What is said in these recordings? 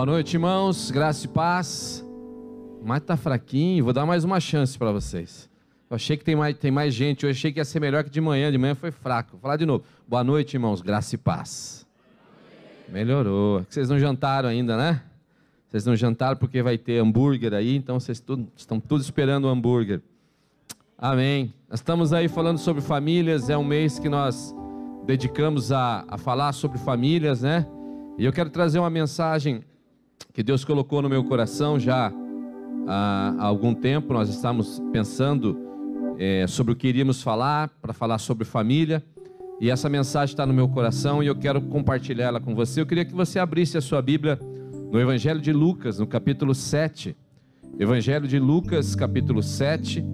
Boa noite, irmãos. Graça e paz. Mas tá fraquinho, vou dar mais uma chance para vocês. Eu achei que tem mais, tem mais gente, eu achei que ia ser melhor que de manhã, de manhã foi fraco. Vou falar de novo. Boa noite, irmãos. Graça e paz. Melhorou. Vocês não jantaram ainda, né? Vocês não jantaram porque vai ter hambúrguer aí, então vocês tudo, estão todos esperando o hambúrguer. Amém. Nós estamos aí falando sobre famílias, é um mês que nós dedicamos a, a falar sobre famílias, né? E eu quero trazer uma mensagem que Deus colocou no meu coração já há, algum tempo. Nós estamos pensando é, sobre o que iríamos falar, para falar sobre família. E essa mensagem está no meu coração e eu quero compartilhar ela com você. Eu queria que você abrisse a sua Bíblia no Evangelho de Lucas, no capítulo 7. Evangelho de Lucas, capítulo 7.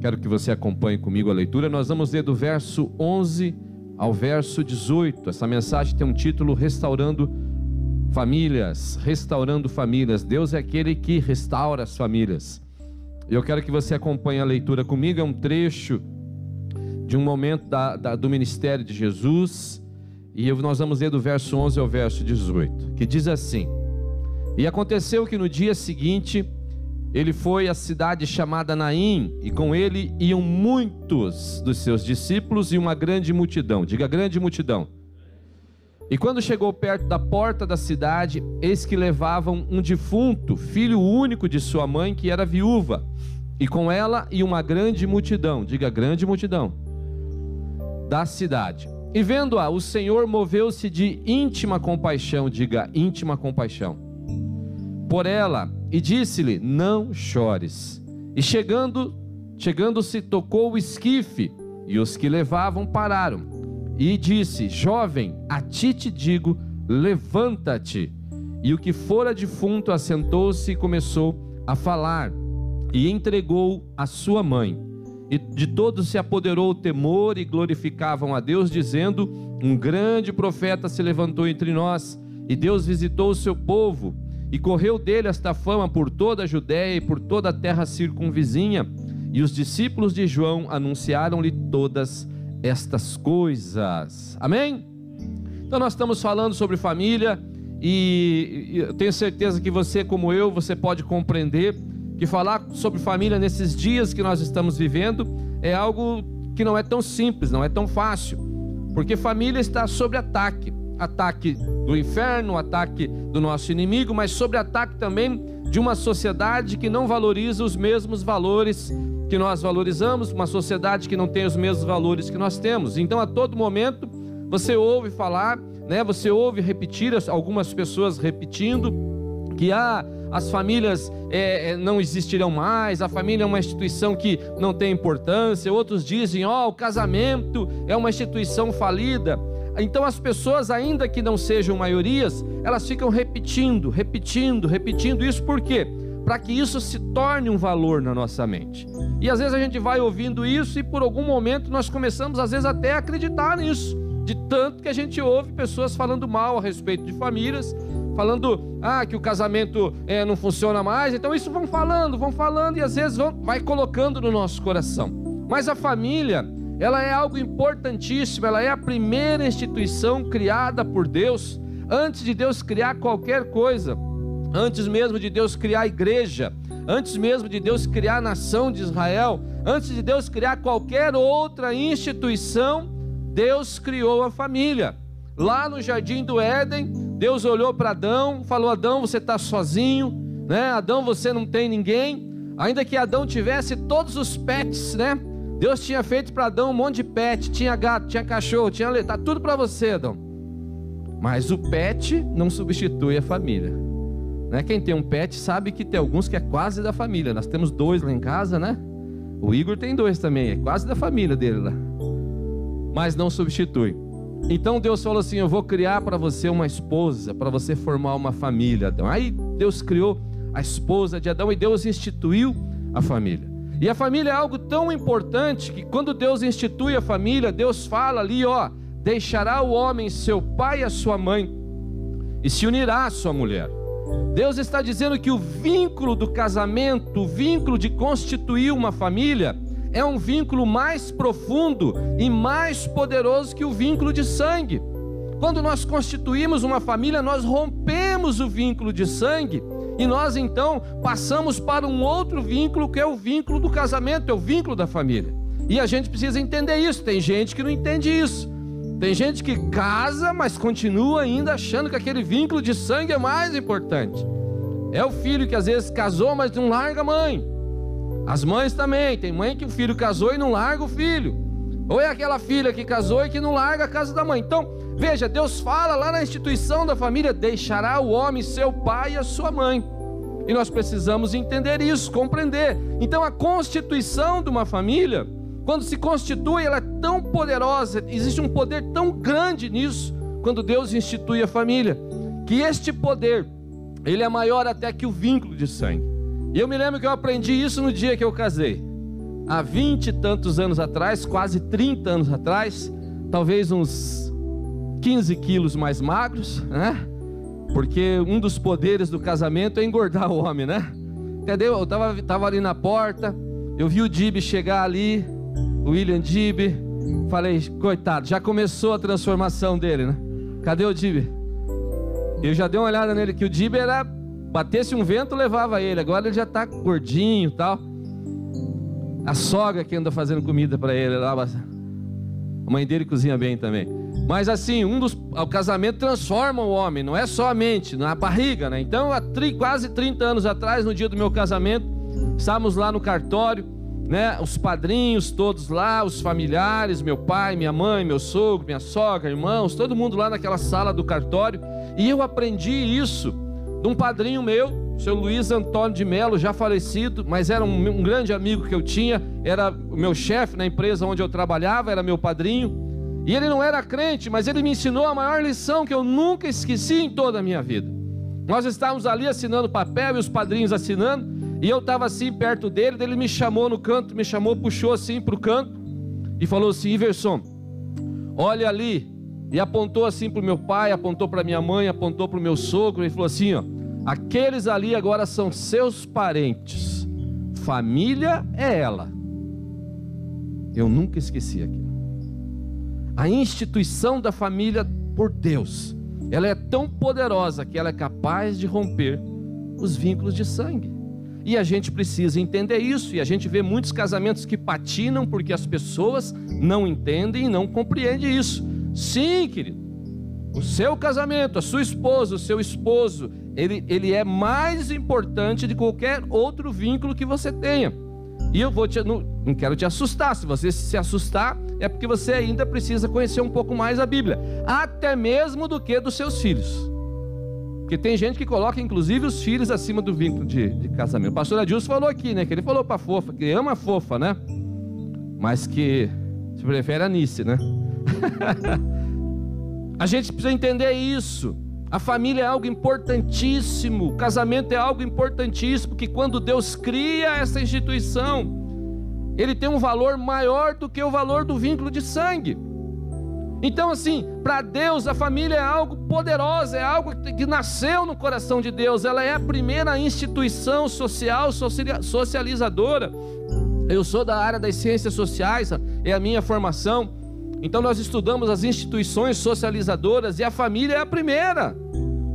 Quero que você acompanhe comigo a leitura. Nós vamos ler do verso 11 ao verso 18. Essa mensagem tem um título Restaurando famílias, restaurando famílias. Deus é aquele que restaura as famílias. Eu quero que você acompanhe a leitura comigo. É um trecho de um momento da, da, do ministério de Jesus. E nós vamos ler do verso 11 ao verso 18, que diz assim: E aconteceu que no dia seguinte ele foi à cidade chamada Naim, e com ele iam muitos dos seus discípulos e uma grande multidão. Diga grande multidão. E quando chegou perto da porta da cidade, eis que levavam um defunto, filho único de sua mãe, que era viúva, e com ela e uma grande multidão, diga grande multidão, da cidade. E vendo-a, o Senhor moveu-se de íntima compaixão, diga íntima compaixão, por ela, e disse-lhe: Não chores. E chegando, chegando-se, tocou o esquife, e os que levavam pararam. E disse: Jovem, a ti te digo, levanta-te. E o que fora defunto assentou-se e começou a falar, e entregou a sua mãe. E de todos se apoderou o temor e glorificavam a Deus, dizendo: Um grande profeta se levantou entre nós, e Deus visitou o seu povo. E correu dele esta fama por toda a Judéia e por toda a terra circunvizinha. E os discípulos de João anunciaram-lhe todas estas coisas. Amém? Então nós estamos falando sobre família e eu tenho certeza que você, como eu, você pode compreender que falar sobre família nesses dias que nós estamos vivendo é algo que não é tão simples, não é tão fácil, porque família está sob ataque ataque do inferno, ataque do nosso inimigo, mas sobre ataque também de uma sociedade que não valoriza os mesmos valores que nós valorizamos, uma sociedade que não tem os mesmos valores que nós temos. Então, a todo momento, você ouve falar, né? Você ouve repetir algumas pessoas repetindo que ah, as famílias é, é, não existirão mais, a família é uma instituição que não tem importância. Outros dizem, ó, oh, o casamento é uma instituição falida. Então as pessoas, ainda que não sejam maiorias, elas ficam repetindo, repetindo, repetindo isso por quê? Para que isso se torne um valor na nossa mente. E às vezes a gente vai ouvindo isso e por algum momento nós começamos às vezes até a acreditar nisso, de tanto que a gente ouve pessoas falando mal a respeito de famílias, falando ah que o casamento é, não funciona mais. Então isso vão falando, vão falando e às vezes vão, vai colocando no nosso coração. Mas a família ela é algo importantíssimo, ela é a primeira instituição criada por Deus, antes de Deus criar qualquer coisa, antes mesmo de Deus criar a igreja, antes mesmo de Deus criar a nação de Israel, antes de Deus criar qualquer outra instituição, Deus criou a família. Lá no jardim do Éden, Deus olhou para Adão, falou: Adão, você está sozinho, né? Adão, você não tem ninguém. Ainda que Adão tivesse todos os pets, né? Deus tinha feito para Adão um monte de pet, tinha gato, tinha cachorro, tinha leite, tá tudo para você, Adão. Mas o pet não substitui a família. Né? Quem tem um pet sabe que tem alguns que é quase da família. Nós temos dois lá em casa, né? O Igor tem dois também, é quase da família dele lá. Mas não substitui. Então Deus falou assim: Eu vou criar para você uma esposa, para você formar uma família, Adão. Aí Deus criou a esposa de Adão e Deus instituiu a família. E a família é algo tão importante que quando Deus institui a família, Deus fala ali, ó, deixará o homem seu pai e a sua mãe e se unirá à sua mulher. Deus está dizendo que o vínculo do casamento, o vínculo de constituir uma família, é um vínculo mais profundo e mais poderoso que o vínculo de sangue. Quando nós constituímos uma família, nós rompemos o vínculo de sangue e nós então passamos para um outro vínculo que é o vínculo do casamento, é o vínculo da família. E a gente precisa entender isso. Tem gente que não entende isso. Tem gente que casa, mas continua ainda achando que aquele vínculo de sangue é mais importante. É o filho que às vezes casou, mas não larga a mãe. As mães também. Tem mãe que o filho casou e não larga o filho. Ou é aquela filha que casou e que não larga a casa da mãe. Então, veja, Deus fala lá na instituição da família: deixará o homem seu pai e a sua mãe. E nós precisamos entender isso, compreender. Então, a constituição de uma família, quando se constitui, ela é tão poderosa, existe um poder tão grande nisso, quando Deus institui a família, que este poder, ele é maior até que o vínculo de sangue. E eu me lembro que eu aprendi isso no dia que eu casei há vinte e tantos anos atrás, quase 30 anos atrás, talvez uns 15 quilos mais magros, né? Porque um dos poderes do casamento é engordar o homem, né? Entendeu? Eu tava, tava ali na porta, eu vi o Dib chegar ali, William Dib, falei, coitado, já começou a transformação dele, né? Cadê o Dib? Eu já dei uma olhada nele que o Dib era batesse um vento levava ele, agora ele já tá gordinho, tal. A sogra que anda fazendo comida para ele lá. A mãe dele cozinha bem também. Mas assim, um dos, o casamento transforma o homem, não é só a mente, na barriga, né? Então, há tri, quase 30 anos atrás, no dia do meu casamento, estávamos lá no cartório, né? Os padrinhos todos lá, os familiares, meu pai, minha mãe, meu sogro, minha sogra, irmãos, todo mundo lá naquela sala do cartório. E eu aprendi isso de um padrinho meu, o seu Luiz Antônio de Melo, já falecido, mas era um, um grande amigo que eu tinha, era o meu chefe na empresa onde eu trabalhava, era meu padrinho. E ele não era crente, mas ele me ensinou a maior lição que eu nunca esqueci em toda a minha vida. Nós estávamos ali assinando papel e os padrinhos assinando, e eu estava assim perto dele, ele me chamou no canto, me chamou, puxou assim para o canto e falou assim: Iverson, olha ali. E apontou assim para o meu pai, apontou para minha mãe, apontou para o meu sogro e falou assim: ó, Aqueles ali agora são seus parentes. Família é ela. Eu nunca esqueci aquilo. A instituição da família por Deus, ela é tão poderosa que ela é capaz de romper os vínculos de sangue. E a gente precisa entender isso, e a gente vê muitos casamentos que patinam porque as pessoas não entendem e não compreendem isso. Sim, querido. O seu casamento, a sua esposa, o seu esposo, ele, ele é mais importante de qualquer outro vínculo que você tenha. E eu vou te, não, não quero te assustar. Se você se assustar, é porque você ainda precisa conhecer um pouco mais a Bíblia, até mesmo do que dos seus filhos. Porque tem gente que coloca, inclusive, os filhos acima do vínculo de, de casamento. O pastor Adilson falou aqui, né? Que ele falou para fofa, que ama a fofa, né? Mas que se prefere a Nice, né? a gente precisa entender isso. A família é algo importantíssimo, o casamento é algo importantíssimo, porque quando Deus cria essa instituição, ele tem um valor maior do que o valor do vínculo de sangue. Então, assim, para Deus a família é algo poderoso, é algo que nasceu no coração de Deus, ela é a primeira instituição social, socializadora. Eu sou da área das ciências sociais, é a minha formação. Então nós estudamos as instituições socializadoras e a família é a primeira.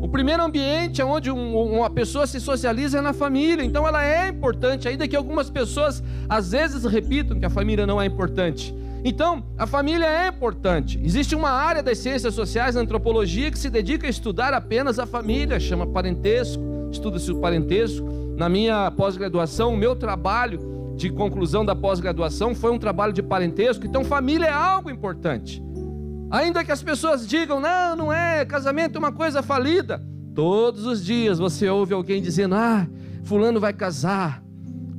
O primeiro ambiente onde um, uma pessoa se socializa é na família. Então ela é importante, ainda que algumas pessoas às vezes repitam que a família não é importante. Então, a família é importante. Existe uma área das ciências sociais, na antropologia, que se dedica a estudar apenas a família, chama parentesco, estuda-se o parentesco. Na minha pós-graduação, o meu trabalho de conclusão da pós-graduação foi um trabalho de parentesco, então família é algo importante. Ainda que as pessoas digam, não, não é, casamento é uma coisa falida. Todos os dias você ouve alguém dizendo, ah, fulano vai casar,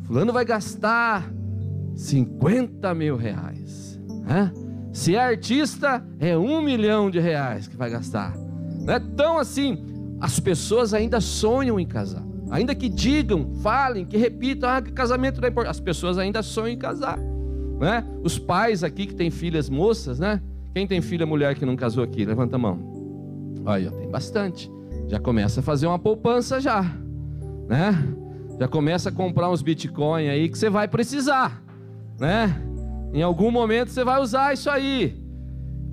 fulano vai gastar 50 mil reais. Né? Se é artista, é um milhão de reais que vai gastar. Não é tão assim, as pessoas ainda sonham em casar. Ainda que digam, falem, que repitam, ah, que casamento não é importante. As pessoas ainda sonham em casar. Né? Os pais aqui que têm filhas moças, né? Quem tem filha mulher que não casou aqui? Levanta a mão. Olha, tem bastante. Já começa a fazer uma poupança já, né? Já começa a comprar uns bitcoin aí que você vai precisar, né? Em algum momento você vai usar isso aí.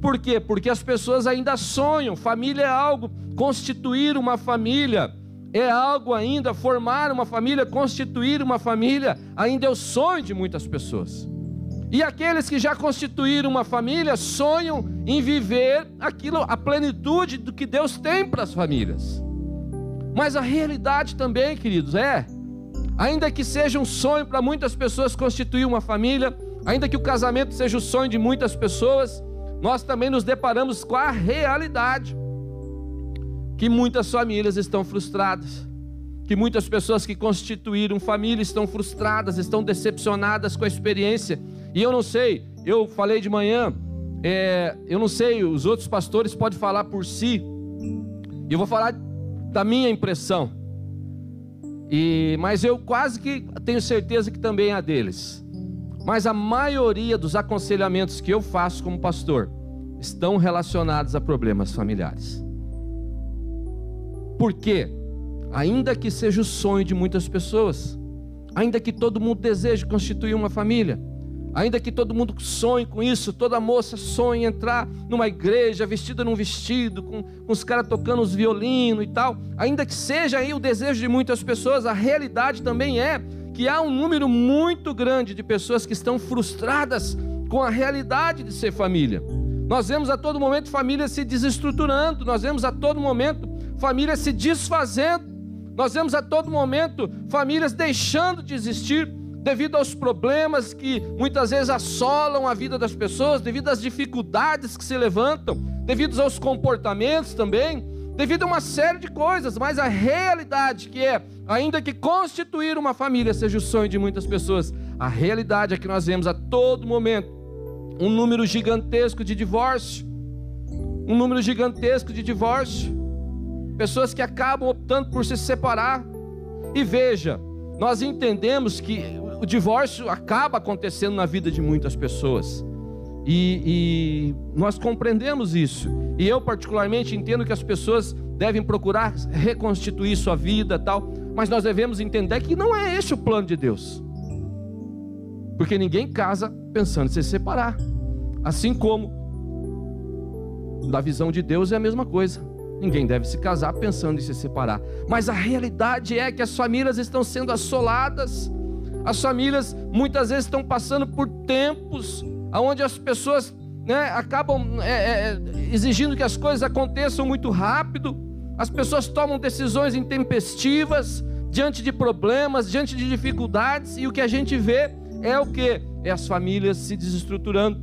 Por quê? Porque as pessoas ainda sonham. Família é algo, constituir uma família é algo ainda, formar uma família, constituir uma família, ainda é o sonho de muitas pessoas. E aqueles que já constituíram uma família sonham em viver aquilo, a plenitude do que Deus tem para as famílias. Mas a realidade também, queridos, é, ainda que seja um sonho para muitas pessoas constituir uma família, ainda que o casamento seja o sonho de muitas pessoas, nós também nos deparamos com a realidade que muitas famílias estão frustradas, que muitas pessoas que constituíram família estão frustradas, estão decepcionadas com a experiência e eu não sei, eu falei de manhã, é, eu não sei, os outros pastores podem falar por si, eu vou falar da minha impressão, e, mas eu quase que tenho certeza que também é a deles. Mas a maioria dos aconselhamentos que eu faço como pastor estão relacionados a problemas familiares. Por quê? Ainda que seja o sonho de muitas pessoas, ainda que todo mundo deseje constituir uma família, Ainda que todo mundo sonhe com isso, toda moça sonhe entrar numa igreja vestida num vestido, com, com os caras tocando os violinos e tal, ainda que seja aí o desejo de muitas pessoas, a realidade também é que há um número muito grande de pessoas que estão frustradas com a realidade de ser família. Nós vemos a todo momento famílias se desestruturando, nós vemos a todo momento famílias se desfazendo, nós vemos a todo momento famílias deixando de existir devido aos problemas que muitas vezes assolam a vida das pessoas, devido às dificuldades que se levantam, devido aos comportamentos também, devido a uma série de coisas, mas a realidade que é, ainda que constituir uma família seja o sonho de muitas pessoas, a realidade é que nós vemos a todo momento um número gigantesco de divórcio, um número gigantesco de divórcio, pessoas que acabam optando por se separar. E veja, nós entendemos que o divórcio acaba acontecendo na vida de muitas pessoas. E, e, nós compreendemos isso. E eu, particularmente, entendo que as pessoas devem procurar reconstituir sua vida tal. Mas nós devemos entender que não é esse o plano de Deus. Porque ninguém casa pensando em se separar. Assim como, na visão de Deus, é a mesma coisa. Ninguém deve se casar pensando em se separar. Mas a realidade é que as famílias estão sendo assoladas as famílias muitas vezes estão passando por tempos onde as pessoas né, acabam é, é, exigindo que as coisas aconteçam muito rápido, as pessoas tomam decisões intempestivas diante de problemas, diante de dificuldades, e o que a gente vê é o que? É as famílias se desestruturando.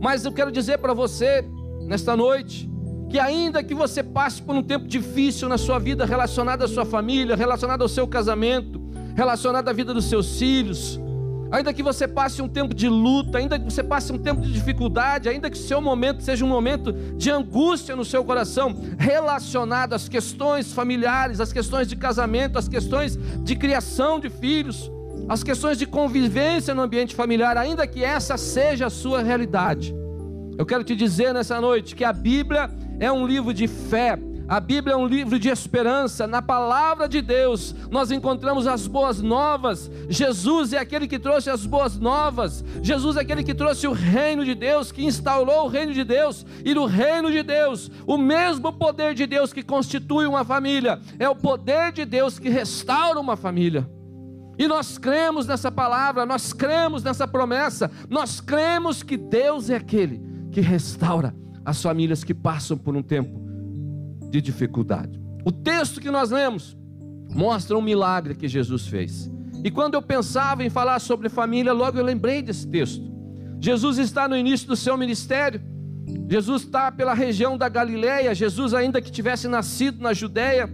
Mas eu quero dizer para você, nesta noite, que ainda que você passe por um tempo difícil na sua vida relacionado à sua família, relacionado ao seu casamento, relacionado à vida dos seus filhos, ainda que você passe um tempo de luta, ainda que você passe um tempo de dificuldade, ainda que o seu momento seja um momento de angústia no seu coração, relacionado às questões familiares, às questões de casamento, às questões de criação de filhos, às questões de convivência no ambiente familiar, ainda que essa seja a sua realidade. Eu quero te dizer nessa noite que a Bíblia é um livro de fé, a Bíblia é um livro de esperança. Na palavra de Deus, nós encontramos as boas novas. Jesus é aquele que trouxe as boas novas. Jesus é aquele que trouxe o reino de Deus, que instaurou o reino de Deus. E no reino de Deus, o mesmo poder de Deus que constitui uma família, é o poder de Deus que restaura uma família. E nós cremos nessa palavra, nós cremos nessa promessa, nós cremos que Deus é aquele que restaura as famílias que passam por um tempo de dificuldade. O texto que nós lemos mostra um milagre que Jesus fez. E quando eu pensava em falar sobre família, logo eu lembrei desse texto. Jesus está no início do seu ministério. Jesus está pela região da Galileia. Jesus, ainda que tivesse nascido na Judéia,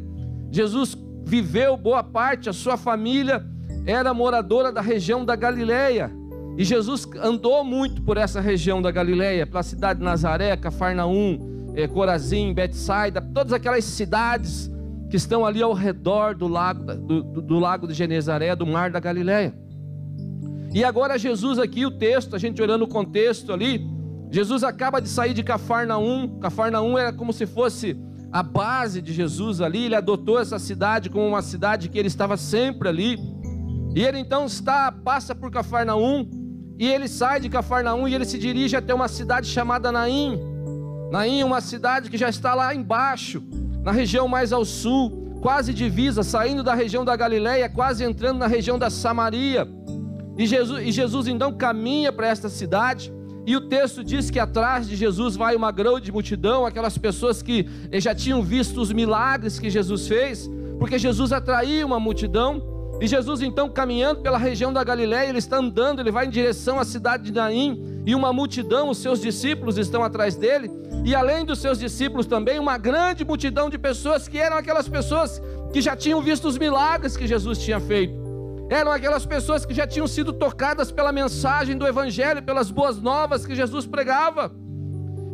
Jesus viveu boa parte, a sua família era moradora da região da Galileia. E Jesus andou muito por essa região da Galileia, pela cidade de Nazaré, Cafarnaum, é, Corazim, Betsaida, todas aquelas cidades que estão ali ao redor do lago, do, do, do lago de Genezaré, do mar da Galileia. E agora Jesus aqui, o texto, a gente olhando o contexto ali, Jesus acaba de sair de Cafarnaum, Cafarnaum era como se fosse a base de Jesus ali, ele adotou essa cidade como uma cidade que ele estava sempre ali, e ele então está, passa por Cafarnaum, e ele sai de Cafarnaum e ele se dirige até uma cidade chamada Naim. Naim uma cidade que já está lá embaixo, na região mais ao sul, quase divisa, saindo da região da Galileia, quase entrando na região da Samaria. E Jesus, e Jesus então caminha para esta cidade. E o texto diz que atrás de Jesus vai uma grande multidão, aquelas pessoas que já tinham visto os milagres que Jesus fez, porque Jesus atraiu uma multidão. E Jesus então caminhando pela região da Galiléia, ele está andando, ele vai em direção à cidade de Naim, e uma multidão, os seus discípulos estão atrás dele, e além dos seus discípulos também, uma grande multidão de pessoas que eram aquelas pessoas que já tinham visto os milagres que Jesus tinha feito. Eram aquelas pessoas que já tinham sido tocadas pela mensagem do evangelho, pelas boas novas que Jesus pregava.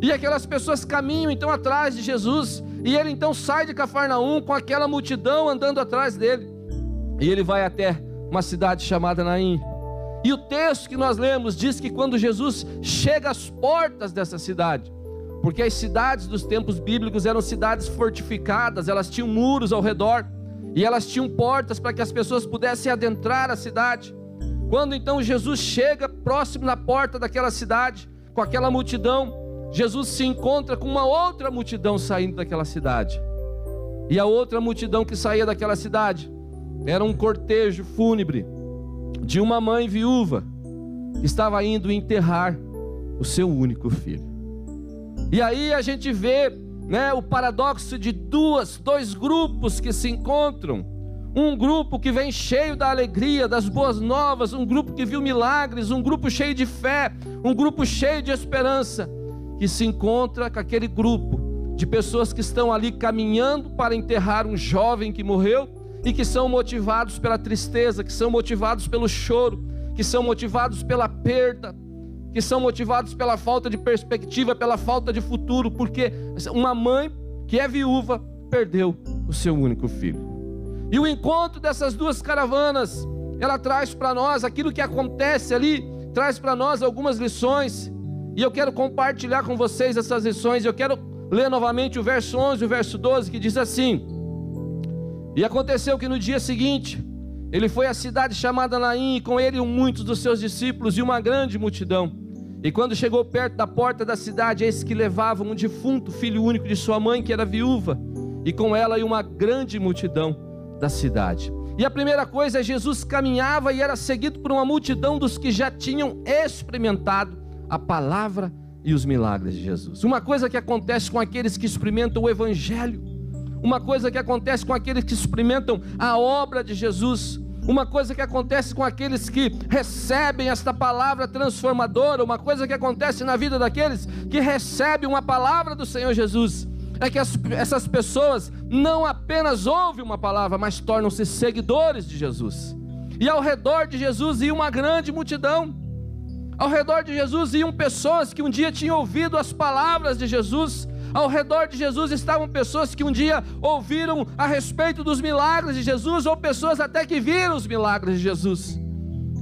E aquelas pessoas caminham então atrás de Jesus, e ele então sai de Cafarnaum com aquela multidão andando atrás dele. E ele vai até uma cidade chamada Naim. E o texto que nós lemos diz que quando Jesus chega às portas dessa cidade, porque as cidades dos tempos bíblicos eram cidades fortificadas, elas tinham muros ao redor e elas tinham portas para que as pessoas pudessem adentrar a cidade. Quando então Jesus chega próximo na porta daquela cidade, com aquela multidão, Jesus se encontra com uma outra multidão saindo daquela cidade. E a outra multidão que saía daquela cidade era um cortejo fúnebre de uma mãe viúva que estava indo enterrar o seu único filho. E aí a gente vê, né, o paradoxo de duas, dois grupos que se encontram. Um grupo que vem cheio da alegria, das boas novas, um grupo que viu milagres, um grupo cheio de fé, um grupo cheio de esperança, que se encontra com aquele grupo de pessoas que estão ali caminhando para enterrar um jovem que morreu e que são motivados pela tristeza, que são motivados pelo choro, que são motivados pela perda, que são motivados pela falta de perspectiva, pela falta de futuro, porque uma mãe que é viúva perdeu o seu único filho. E o encontro dessas duas caravanas, ela traz para nós aquilo que acontece ali, traz para nós algumas lições, e eu quero compartilhar com vocês essas lições. Eu quero ler novamente o verso 11 e o verso 12, que diz assim: e aconteceu que no dia seguinte, ele foi à cidade chamada Naim, e com ele muitos dos seus discípulos e uma grande multidão. E quando chegou perto da porta da cidade, eis que levavam um defunto filho único de sua mãe, que era viúva, e com ela e uma grande multidão da cidade. E a primeira coisa é Jesus caminhava e era seguido por uma multidão dos que já tinham experimentado a palavra e os milagres de Jesus. Uma coisa que acontece com aqueles que experimentam o evangelho uma coisa que acontece com aqueles que experimentam a obra de Jesus, uma coisa que acontece com aqueles que recebem esta palavra transformadora, uma coisa que acontece na vida daqueles que recebem uma palavra do Senhor Jesus, é que as, essas pessoas não apenas ouvem uma palavra, mas tornam-se seguidores de Jesus. E ao redor de Jesus ia uma grande multidão. Ao redor de Jesus iam pessoas que um dia tinham ouvido as palavras de Jesus, ao redor de Jesus estavam pessoas que um dia ouviram a respeito dos milagres de Jesus, ou pessoas até que viram os milagres de Jesus.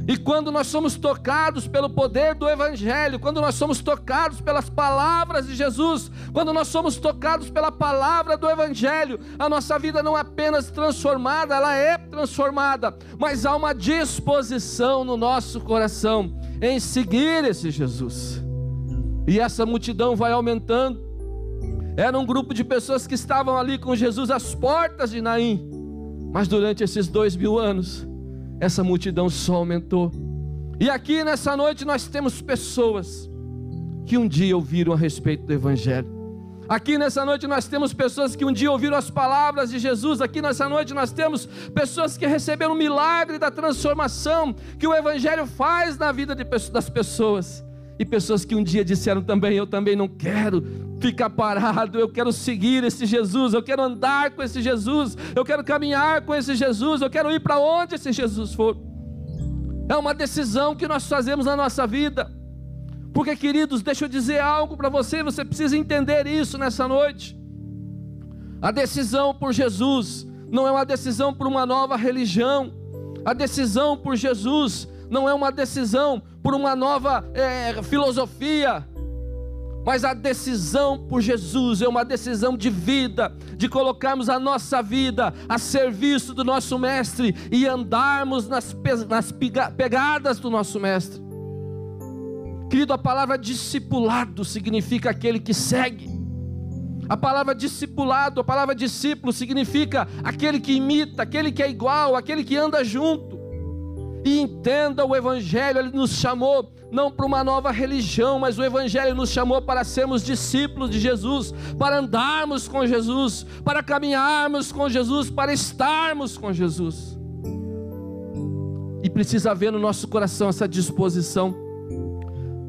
E quando nós somos tocados pelo poder do Evangelho, quando nós somos tocados pelas palavras de Jesus, quando nós somos tocados pela palavra do Evangelho, a nossa vida não é apenas transformada, ela é transformada, mas há uma disposição no nosso coração em seguir esse Jesus. E essa multidão vai aumentando, era um grupo de pessoas que estavam ali com Jesus às portas de Naim. Mas durante esses dois mil anos, essa multidão só aumentou. E aqui nessa noite nós temos pessoas que um dia ouviram a respeito do Evangelho. Aqui nessa noite nós temos pessoas que um dia ouviram as palavras de Jesus. Aqui nessa noite nós temos pessoas que receberam o milagre da transformação que o Evangelho faz na vida das pessoas. E pessoas que um dia disseram também: Eu também não quero ficar parado, eu quero seguir esse Jesus, eu quero andar com esse Jesus, eu quero caminhar com esse Jesus, eu quero ir para onde esse Jesus for. É uma decisão que nós fazemos na nossa vida. Porque, queridos, deixa eu dizer algo para você, você precisa entender isso nessa noite. A decisão por Jesus não é uma decisão por uma nova religião, a decisão por Jesus não é uma decisão por uma nova é, filosofia, mas a decisão por Jesus é uma decisão de vida, de colocarmos a nossa vida a serviço do nosso Mestre e andarmos nas, nas pegadas do nosso Mestre. Querido, a palavra discipulado significa aquele que segue. A palavra discipulado, a palavra discípulo significa aquele que imita, aquele que é igual, aquele que anda junto. E entenda o Evangelho, ele nos chamou não para uma nova religião, mas o Evangelho nos chamou para sermos discípulos de Jesus, para andarmos com Jesus, para caminharmos com Jesus, para estarmos com Jesus. E precisa haver no nosso coração essa disposição.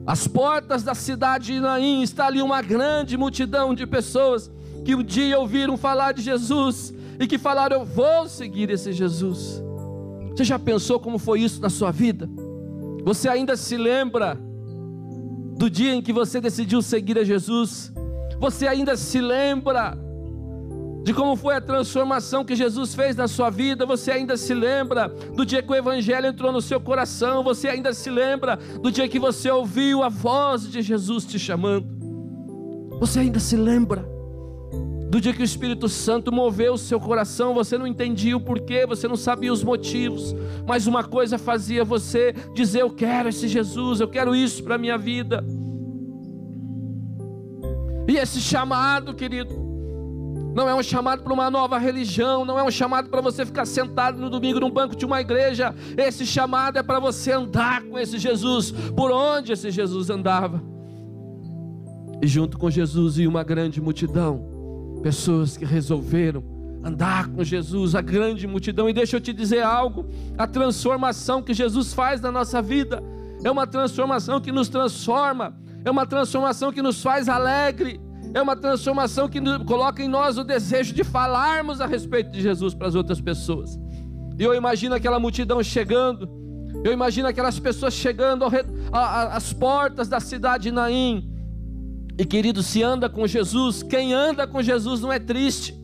As portas da cidade de Inaim está ali uma grande multidão de pessoas que um dia ouviram falar de Jesus e que falaram: Eu vou seguir esse Jesus. Você já pensou como foi isso na sua vida? Você ainda se lembra do dia em que você decidiu seguir a Jesus? Você ainda se lembra de como foi a transformação que Jesus fez na sua vida? Você ainda se lembra do dia que o Evangelho entrou no seu coração? Você ainda se lembra do dia que você ouviu a voz de Jesus te chamando? Você ainda se lembra? Do dia que o Espírito Santo moveu o seu coração, você não entendia o porquê, você não sabia os motivos, mas uma coisa fazia você dizer: Eu quero esse Jesus, eu quero isso para a minha vida. E esse chamado, querido, não é um chamado para uma nova religião, não é um chamado para você ficar sentado no domingo num banco de uma igreja. Esse chamado é para você andar com esse Jesus, por onde esse Jesus andava. E junto com Jesus e uma grande multidão pessoas que resolveram andar com Jesus, a grande multidão. E deixa eu te dizer algo: a transformação que Jesus faz na nossa vida é uma transformação que nos transforma, é uma transformação que nos faz alegre, é uma transformação que coloca em nós o desejo de falarmos a respeito de Jesus para as outras pessoas. E eu imagino aquela multidão chegando, eu imagino aquelas pessoas chegando às portas da cidade de Naim, e querido, se anda com Jesus, quem anda com Jesus não é triste,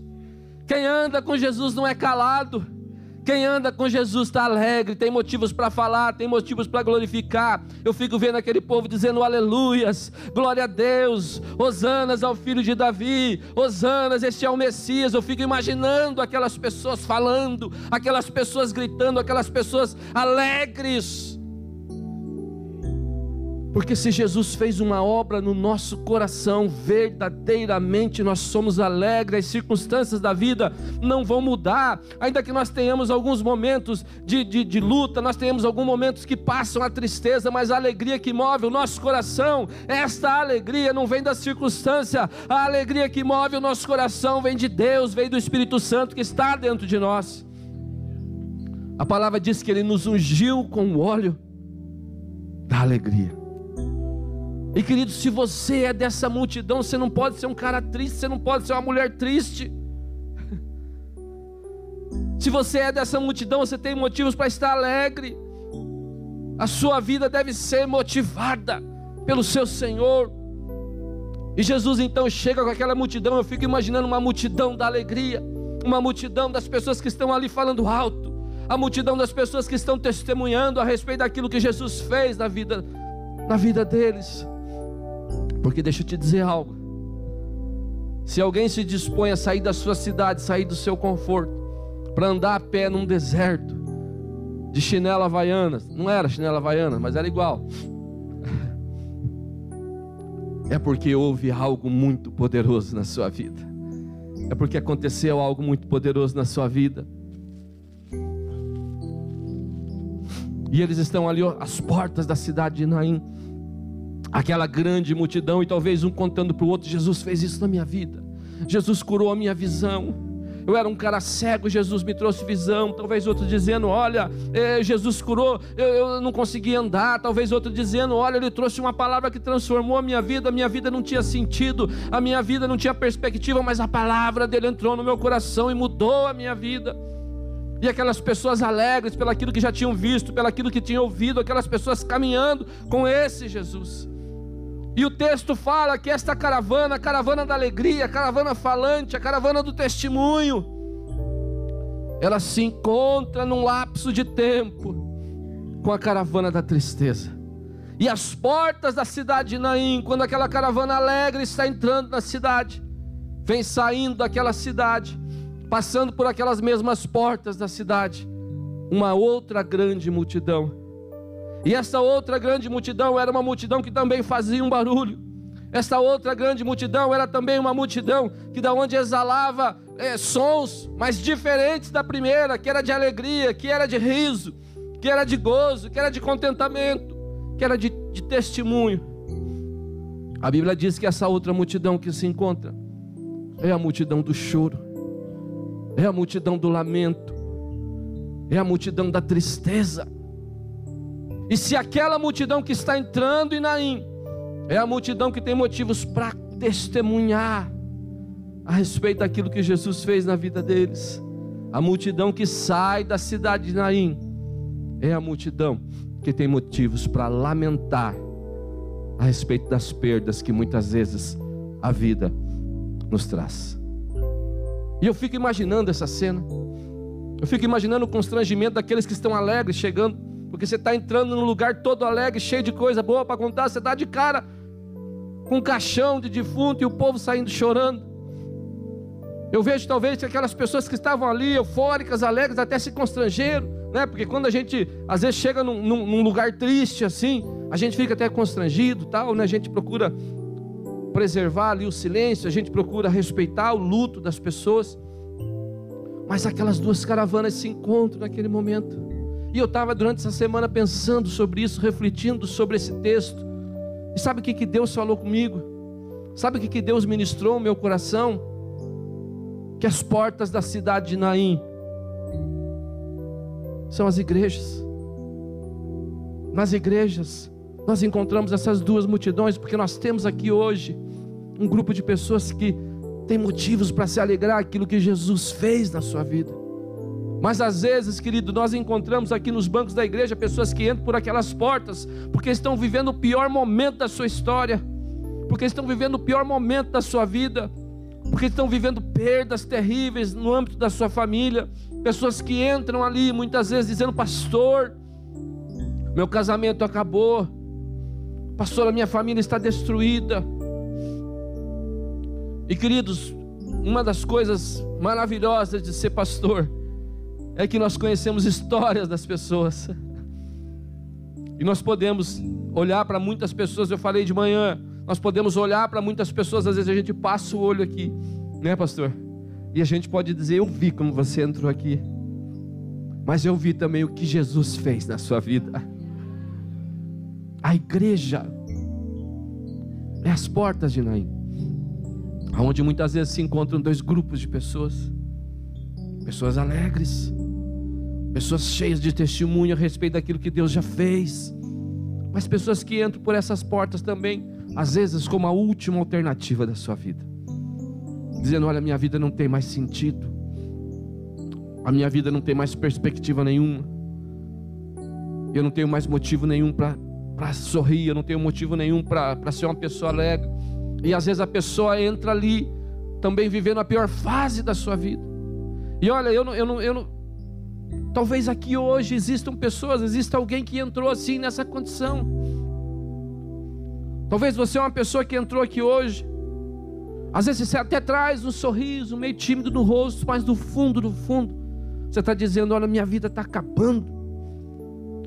quem anda com Jesus não é calado, quem anda com Jesus está alegre, tem motivos para falar, tem motivos para glorificar. Eu fico vendo aquele povo dizendo aleluias, glória a Deus, hosanas ao filho de Davi, hosanas, este é o Messias. Eu fico imaginando aquelas pessoas falando, aquelas pessoas gritando, aquelas pessoas alegres. Porque se Jesus fez uma obra no nosso coração, verdadeiramente nós somos alegres, as circunstâncias da vida não vão mudar, ainda que nós tenhamos alguns momentos de, de, de luta, nós tenhamos alguns momentos que passam a tristeza, mas a alegria que move o nosso coração, esta alegria não vem da circunstância, a alegria que move o nosso coração vem de Deus, vem do Espírito Santo que está dentro de nós. A palavra diz que Ele nos ungiu com o óleo da alegria. E querido, se você é dessa multidão, você não pode ser um cara triste, você não pode ser uma mulher triste. Se você é dessa multidão, você tem motivos para estar alegre. A sua vida deve ser motivada pelo seu Senhor. E Jesus então chega com aquela multidão, eu fico imaginando uma multidão da alegria, uma multidão das pessoas que estão ali falando alto, a multidão das pessoas que estão testemunhando a respeito daquilo que Jesus fez na vida na vida deles. Porque deixa eu te dizer algo. Se alguém se dispõe a sair da sua cidade, sair do seu conforto, para andar a pé num deserto, de chinela havaiana, não era chinela havaiana, mas era igual. É porque houve algo muito poderoso na sua vida. É porque aconteceu algo muito poderoso na sua vida. E eles estão ali às portas da cidade de Naim aquela grande multidão e talvez um contando para o outro: Jesus fez isso na minha vida, Jesus curou a minha visão. Eu era um cara cego, Jesus me trouxe visão. Talvez outro dizendo: Olha, eh, Jesus curou, eu, eu não conseguia andar. Talvez outro dizendo: Olha, Ele trouxe uma palavra que transformou a minha vida. A minha vida não tinha sentido, a minha vida não tinha perspectiva, mas a palavra dele entrou no meu coração e mudou a minha vida. E aquelas pessoas alegres pelaquilo que já tinham visto, pelaquilo que tinham ouvido, aquelas pessoas caminhando com esse Jesus. E o texto fala que esta caravana, a caravana da alegria, a caravana falante, a caravana do testemunho, ela se encontra num lapso de tempo com a caravana da tristeza. E as portas da cidade de Naim, quando aquela caravana alegre está entrando na cidade, vem saindo daquela cidade, passando por aquelas mesmas portas da cidade, uma outra grande multidão E essa outra grande multidão era uma multidão que também fazia um barulho. Essa outra grande multidão era também uma multidão que da onde exalava é, sons, mas diferentes da primeira, que era de alegria, que era de riso, que era de gozo, que era de contentamento, que era de, de testemunho. A Bíblia diz que essa outra multidão que se encontra é a multidão do choro, é a multidão do lamento, é a multidão da tristeza. E se aquela multidão que está entrando em Naim é a multidão que tem motivos para testemunhar a respeito daquilo que Jesus fez na vida deles, a multidão que sai da cidade de Naim é a multidão que tem motivos para lamentar a respeito das perdas que muitas vezes a vida nos traz. E eu fico imaginando essa cena. Eu fico imaginando o constrangimento daqueles que estão alegres chegando, porque você está entrando num lugar todo alegre, cheio de coisa boa para contar, você está de cara com um caixão de defunto e o povo saindo chorando. Eu vejo talvez que aquelas pessoas que estavam ali, eufóricas, alegres, até se constrangeram, né? Porque quando a gente às vezes chega num, num lugar triste assim, a gente fica até constrangido, tal, né? A gente procura preservar ali o silêncio, a gente procura respeitar o luto das pessoas. Mas aquelas duas caravanas se encontram naquele momento. E eu estava durante essa semana pensando sobre isso, refletindo sobre esse texto. E sabe o que, que Deus falou comigo? Sabe o que, que Deus ministrou no meu coração? Que as portas da cidade de Naim são as igrejas. Nas igrejas, nós encontramos essas duas multidões, porque nós temos aqui hoje um grupo de pessoas que tem motivos para se alegrar aquilo que Jesus fez na sua vida. Mas às vezes, querido, nós encontramos aqui nos bancos da igreja pessoas que entram por aquelas portas porque estão vivendo o pior momento da sua história, porque estão vivendo o pior momento da sua vida, porque estão vivendo perdas terríveis no âmbito da sua família. Pessoas que entram ali muitas vezes dizendo: Pastor, meu casamento acabou, Pastor, a minha família está destruída. E queridos, uma das coisas maravilhosas de ser pastor é que nós conhecemos histórias das pessoas. E nós podemos olhar para muitas pessoas, eu falei de manhã, nós podemos olhar para muitas pessoas, às vezes a gente passa o olho aqui, né, pastor? E a gente pode dizer: Eu vi como você entrou aqui, mas eu vi também o que Jesus fez na sua vida. A igreja é as portas de Naim, onde muitas vezes se encontram dois grupos de pessoas, pessoas alegres, pessoas cheias de testemunho a respeito daquilo que Deus já fez, mas pessoas que entram por essas portas também, às vezes como a última alternativa da sua vida, dizendo: Olha, minha vida não tem mais sentido, a minha vida não tem mais perspectiva nenhuma, eu não tenho mais motivo nenhum para sorrir, eu não tenho motivo nenhum para ser uma pessoa alegre. E às vezes a pessoa entra ali também vivendo a pior fase da sua vida. E olha, eu não, eu não, eu não, talvez aqui hoje existam pessoas, exista alguém que entrou assim nessa condição. Talvez você é uma pessoa que entrou aqui hoje. Às vezes você até traz um sorriso meio tímido no rosto, mas no fundo, no fundo, você está dizendo: Olha, minha vida está acabando.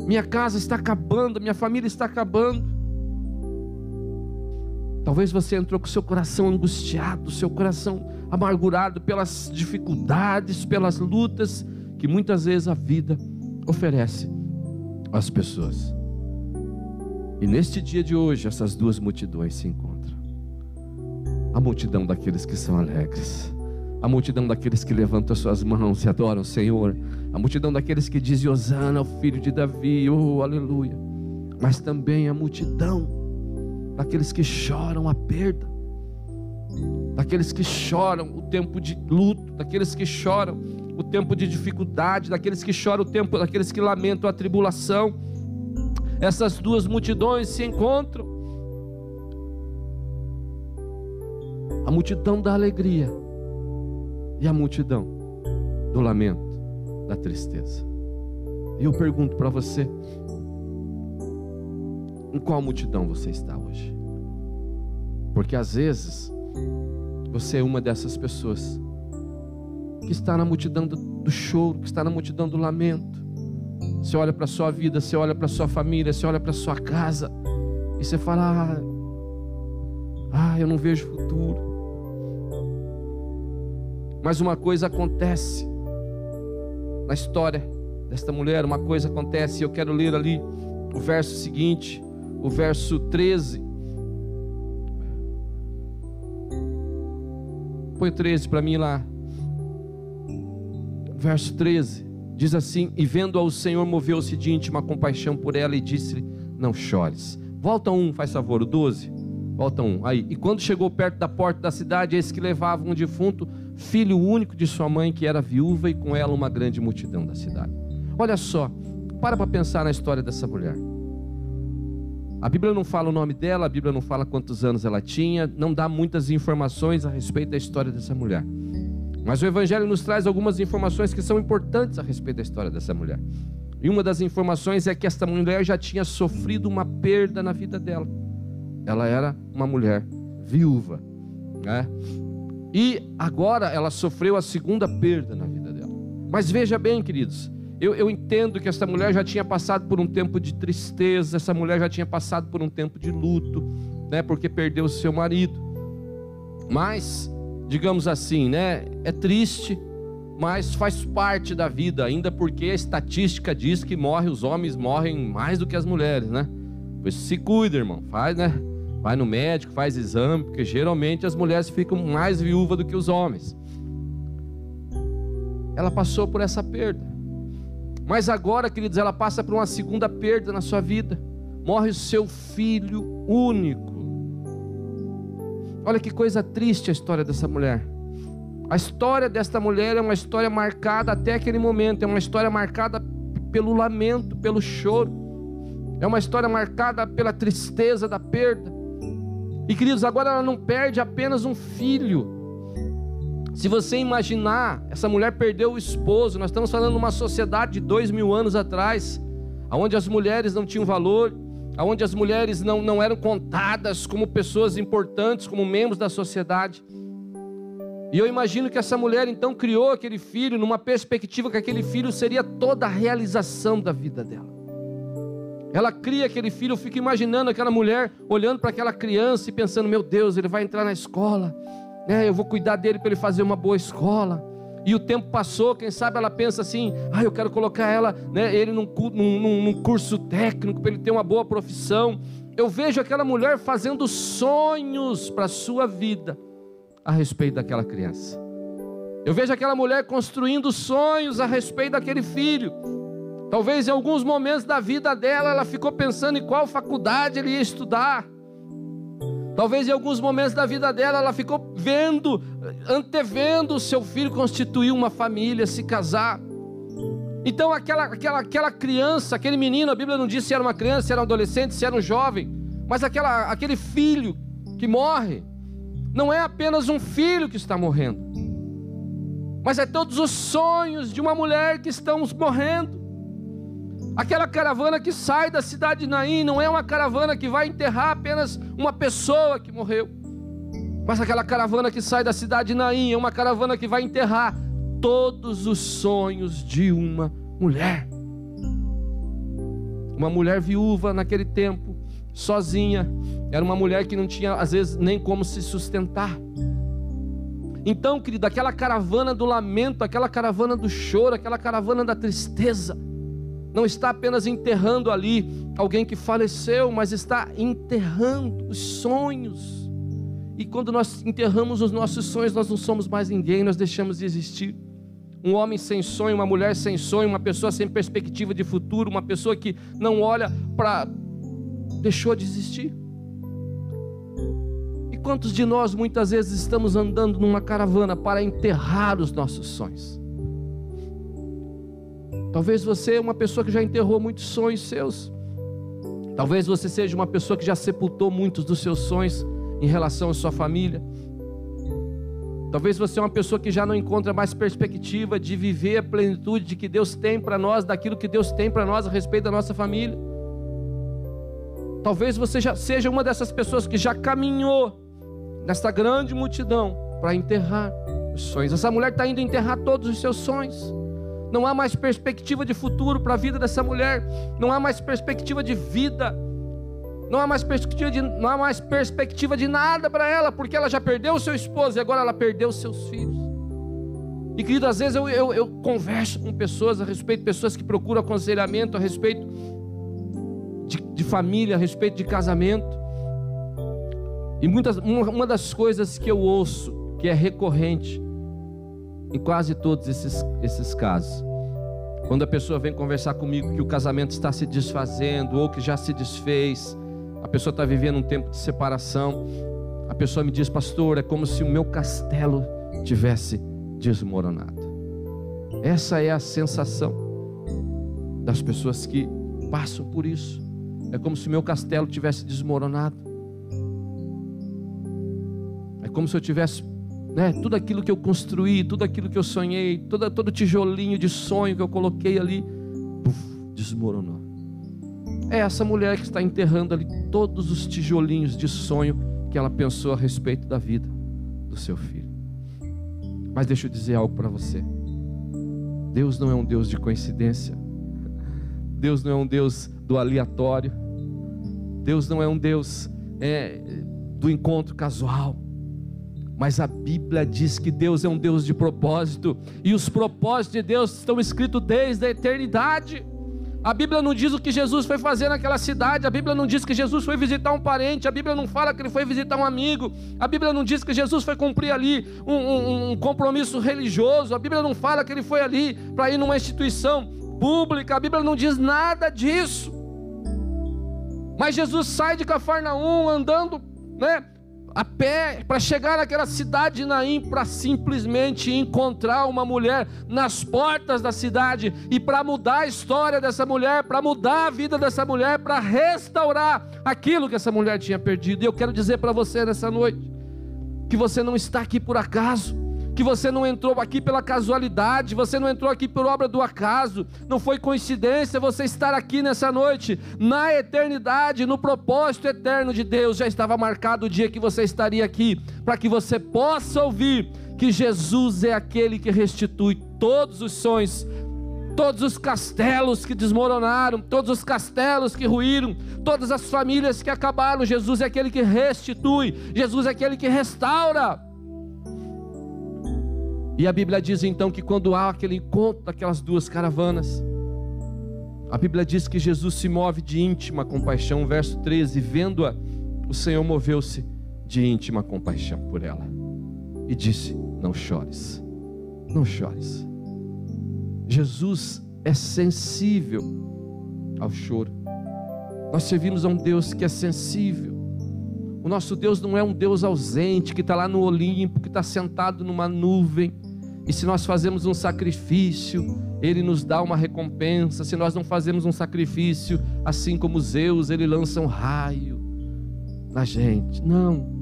Minha casa está acabando, minha família está acabando. Talvez você entrou com seu coração angustiado, seu coração amargurado pelas dificuldades, pelas lutas que muitas vezes a vida oferece às pessoas. E neste dia de hoje, essas duas multidões se encontram. A multidão daqueles que são alegres, a multidão daqueles que levantam suas mãos e adoram o Senhor, a multidão daqueles que dizem Osana, o filho de Davi, oh aleluia, mas também a multidão daqueles que choram a perda, daqueles que choram o tempo de luto, daqueles que choram o tempo de dificuldade, daqueles que choram o tempo, daqueles que lamentam a tribulação. Essas duas multidões se encontram. A multidão da alegria e a multidão do lamento, da tristeza. E eu pergunto para você: em qual multidão você está hoje? Porque às vezes você é uma dessas pessoas que está na multidão do, do choro, que está na multidão do lamento, Você olha para a sua vida, você olha para a sua família, você olha para a sua casa e você fala: ah, ah, eu não vejo futuro. Mas uma coisa acontece na história desta mulher, uma coisa acontece, eu quero ler ali o verso seguinte, o verso 13. Põe 13 para mim lá. Verso 13. Diz assim: E vendo-a o Senhor, moveu-se de íntima compaixão por ela e disse-lhe: Não chores. Volta um, faz favor, o 12. Volta um. Aí. E quando chegou perto da porta da cidade, eis que levava um defunto, filho único de sua mãe, que era viúva, e com ela uma grande multidão da cidade. Olha só, para para pensar na história dessa mulher. A Bíblia não fala o nome dela, a Bíblia não fala quantos anos ela tinha, não dá muitas informações a respeito da história dessa mulher. Mas o Evangelho nos traz algumas informações que são importantes a respeito da história dessa mulher. E uma das informações é que esta mulher já tinha sofrido uma perda na vida dela. Ela era uma mulher viúva, né? E agora ela sofreu a segunda perda na vida dela. Mas veja bem, queridos, eu, eu, entendo que essa mulher já tinha passado por um tempo de tristeza, essa mulher já tinha passado por um tempo de luto, né? Porque perdeu o seu marido. Mas digamos assim, né? É triste, mas faz parte da vida, ainda porque a estatística diz que morre, os homens morrem mais do que as mulheres, né? Pois se cuida, irmão, faz, né? Vai no médico, faz exame, porque geralmente as mulheres ficam mais viúvas do que os homens. Ela passou por essa perda. Mas agora, queridos, ela passa por uma segunda perda na sua vida. Morre o seu filho único. Olha que coisa triste a história dessa mulher. A história desta mulher é uma história marcada até aquele momento, é uma história marcada pelo lamento, pelo choro. É uma história marcada pela tristeza da perda. E queridos, agora ela não perde apenas um filho. Se você imaginar, essa mulher perdeu o esposo. Nós estamos falando de uma sociedade de dois mil anos atrás, onde as mulheres não tinham valor, onde as mulheres não, não eram contadas como pessoas importantes, como membros da sociedade. E eu imagino que essa mulher então criou aquele filho numa perspectiva que aquele filho seria toda a realização da vida dela. Ela cria aquele filho, eu fico imaginando aquela mulher olhando para aquela criança e pensando: meu Deus, ele vai entrar na escola, né? eu vou cuidar dele para ele fazer uma boa escola. E o tempo passou, quem sabe ela pensa assim: ah, eu quero colocar ela, né, ele num, num, num curso técnico para ele ter uma boa profissão. Eu vejo aquela mulher fazendo sonhos para a sua vida a respeito daquela criança. Eu vejo aquela mulher construindo sonhos a respeito daquele filho. Talvez em alguns momentos da vida dela ela ficou pensando em qual faculdade ele ia estudar. Talvez em alguns momentos da vida dela ela ficou vendo, antevendo o seu filho constituir uma família, se casar. Então aquela, aquela, aquela criança, aquele menino, a Bíblia não diz se era uma criança, se era um adolescente, se era um jovem, mas aquela, aquele filho que morre, não é apenas um filho que está morrendo, mas é todos os sonhos de uma mulher que estão morrendo. Aquela caravana que sai da cidade de Naim não é uma caravana que vai enterrar apenas uma pessoa que morreu. Mas aquela caravana que sai da cidade de Naim é uma caravana que vai enterrar todos os sonhos de uma mulher. Uma mulher viúva naquele tempo, sozinha, era uma mulher que não tinha às vezes nem como se sustentar. Então, querido, aquela caravana do lamento, aquela caravana do choro, aquela caravana da tristeza, não está apenas enterrando ali alguém que faleceu, mas está enterrando os sonhos. E quando nós enterramos os nossos sonhos, nós não somos mais ninguém, nós deixamos de existir. Um homem sem sonho, uma mulher sem sonho, uma pessoa sem perspectiva de futuro, uma pessoa que não olha para. deixou de existir. E quantos de nós muitas vezes estamos andando numa caravana para enterrar os nossos sonhos? Talvez você é uma pessoa que já enterrou muitos sonhos seus. Talvez você seja uma pessoa que já sepultou muitos dos seus sonhos em relação à sua família. Talvez você é uma pessoa que já não encontra mais perspectiva de viver a plenitude de que Deus tem para nós, daquilo que Deus tem para nós a respeito da nossa família. Talvez você já seja uma dessas pessoas que já caminhou nesta grande multidão para enterrar os sonhos. Essa mulher está indo enterrar todos os seus sonhos. Não há mais perspectiva de futuro para a vida dessa mulher. Não há mais perspectiva de vida. Não há mais perspectiva de, não há mais perspectiva de nada para ela, porque ela já perdeu o seu esposo e agora ela perdeu os seus filhos. E querido, às vezes eu, eu, eu converso com pessoas a respeito pessoas que procuram aconselhamento a respeito de, de família, a respeito de casamento. E muitas, uma das coisas que eu ouço, que é recorrente, em quase todos esses, esses casos. Quando a pessoa vem conversar comigo que o casamento está se desfazendo ou que já se desfez, a pessoa está vivendo um tempo de separação, a pessoa me diz, pastor, é como se o meu castelo tivesse desmoronado. Essa é a sensação das pessoas que passam por isso. É como se o meu castelo tivesse desmoronado. É como se eu tivesse né? Tudo aquilo que eu construí, tudo aquilo que eu sonhei, todo, todo tijolinho de sonho que eu coloquei ali, puff, desmoronou. É essa mulher que está enterrando ali todos os tijolinhos de sonho que ela pensou a respeito da vida do seu filho. Mas deixa eu dizer algo para você. Deus não é um Deus de coincidência. Deus não é um Deus do aleatório. Deus não é um Deus é, do encontro casual. Mas a Bíblia diz que Deus é um Deus de propósito, e os propósitos de Deus estão escritos desde a eternidade. A Bíblia não diz o que Jesus foi fazer naquela cidade, a Bíblia não diz que Jesus foi visitar um parente, a Bíblia não fala que ele foi visitar um amigo, a Bíblia não diz que Jesus foi cumprir ali um, um, um compromisso religioso, a Bíblia não fala que ele foi ali para ir numa instituição pública, a Bíblia não diz nada disso. Mas Jesus sai de Cafarnaum andando, né? A pé para chegar naquela cidade de Naim para simplesmente encontrar uma mulher nas portas da cidade e para mudar a história dessa mulher, para mudar a vida dessa mulher, para restaurar aquilo que essa mulher tinha perdido. E eu quero dizer para você nessa noite que você não está aqui por acaso que você não entrou aqui pela casualidade, você não entrou aqui por obra do acaso, não foi coincidência você estar aqui nessa noite, na eternidade, no propósito eterno de Deus, já estava marcado o dia que você estaria aqui, para que você possa ouvir que Jesus é aquele que restitui todos os sonhos, todos os castelos que desmoronaram, todos os castelos que ruíram, todas as famílias que acabaram. Jesus é aquele que restitui, Jesus é aquele que restaura. E a Bíblia diz então que quando há aquele encontro daquelas duas caravanas, a Bíblia diz que Jesus se move de íntima compaixão, verso 13: vendo-a, o Senhor moveu-se de íntima compaixão por ela e disse: Não chores, não chores. Jesus é sensível ao choro. Nós servimos a um Deus que é sensível. O nosso Deus não é um Deus ausente que está lá no Olimpo, que está sentado numa nuvem e se nós fazemos um sacrifício, Ele nos dá uma recompensa. Se nós não fazemos um sacrifício, assim como Zeus, Ele lança um raio na gente. Não.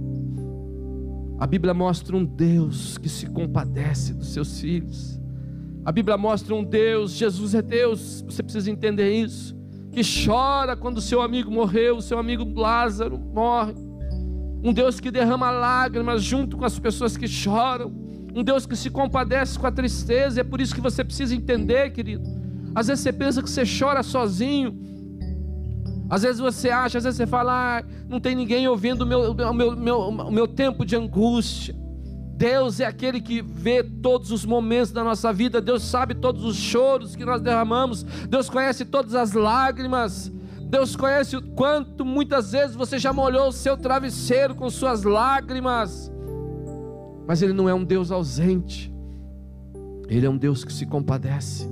A Bíblia mostra um Deus que se compadece dos seus filhos. A Bíblia mostra um Deus, Jesus é Deus, você precisa entender isso. Que chora quando o seu amigo morreu, o seu amigo Lázaro morre. Um Deus que derrama lágrimas junto com as pessoas que choram. Um Deus que se compadece com a tristeza, é por isso que você precisa entender, querido. Às vezes você pensa que você chora sozinho, às vezes você acha, às vezes você fala, ah, não tem ninguém ouvindo o meu, meu, meu, o meu tempo de angústia. Deus é aquele que vê todos os momentos da nossa vida, Deus sabe todos os choros que nós derramamos, Deus conhece todas as lágrimas, Deus conhece o quanto muitas vezes você já molhou o seu travesseiro com suas lágrimas. Mas Ele não é um Deus ausente, Ele é um Deus que se compadece.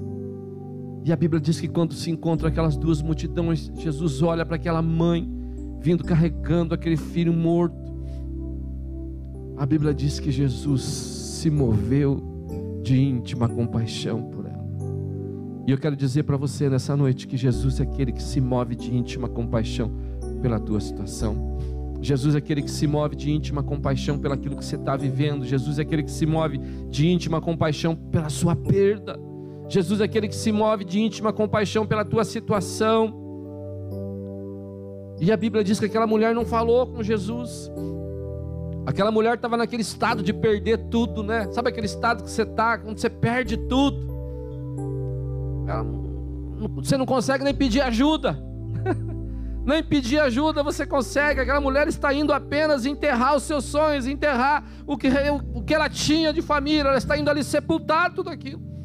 E a Bíblia diz que quando se encontram aquelas duas multidões, Jesus olha para aquela mãe vindo carregando aquele filho morto. A Bíblia diz que Jesus se moveu de íntima compaixão. E eu quero dizer para você nessa noite que Jesus é aquele que se move de íntima compaixão pela tua situação. Jesus é aquele que se move de íntima compaixão pelaquilo que você está vivendo. Jesus é aquele que se move de íntima compaixão pela sua perda. Jesus é aquele que se move de íntima compaixão pela tua situação. E a Bíblia diz que aquela mulher não falou com Jesus. Aquela mulher estava naquele estado de perder tudo, né? Sabe aquele estado que você está, quando você perde tudo? Você não consegue nem pedir ajuda. nem pedir ajuda você consegue. Aquela mulher está indo apenas enterrar os seus sonhos, enterrar o que, o que ela tinha de família. Ela está indo ali sepultar tudo aquilo.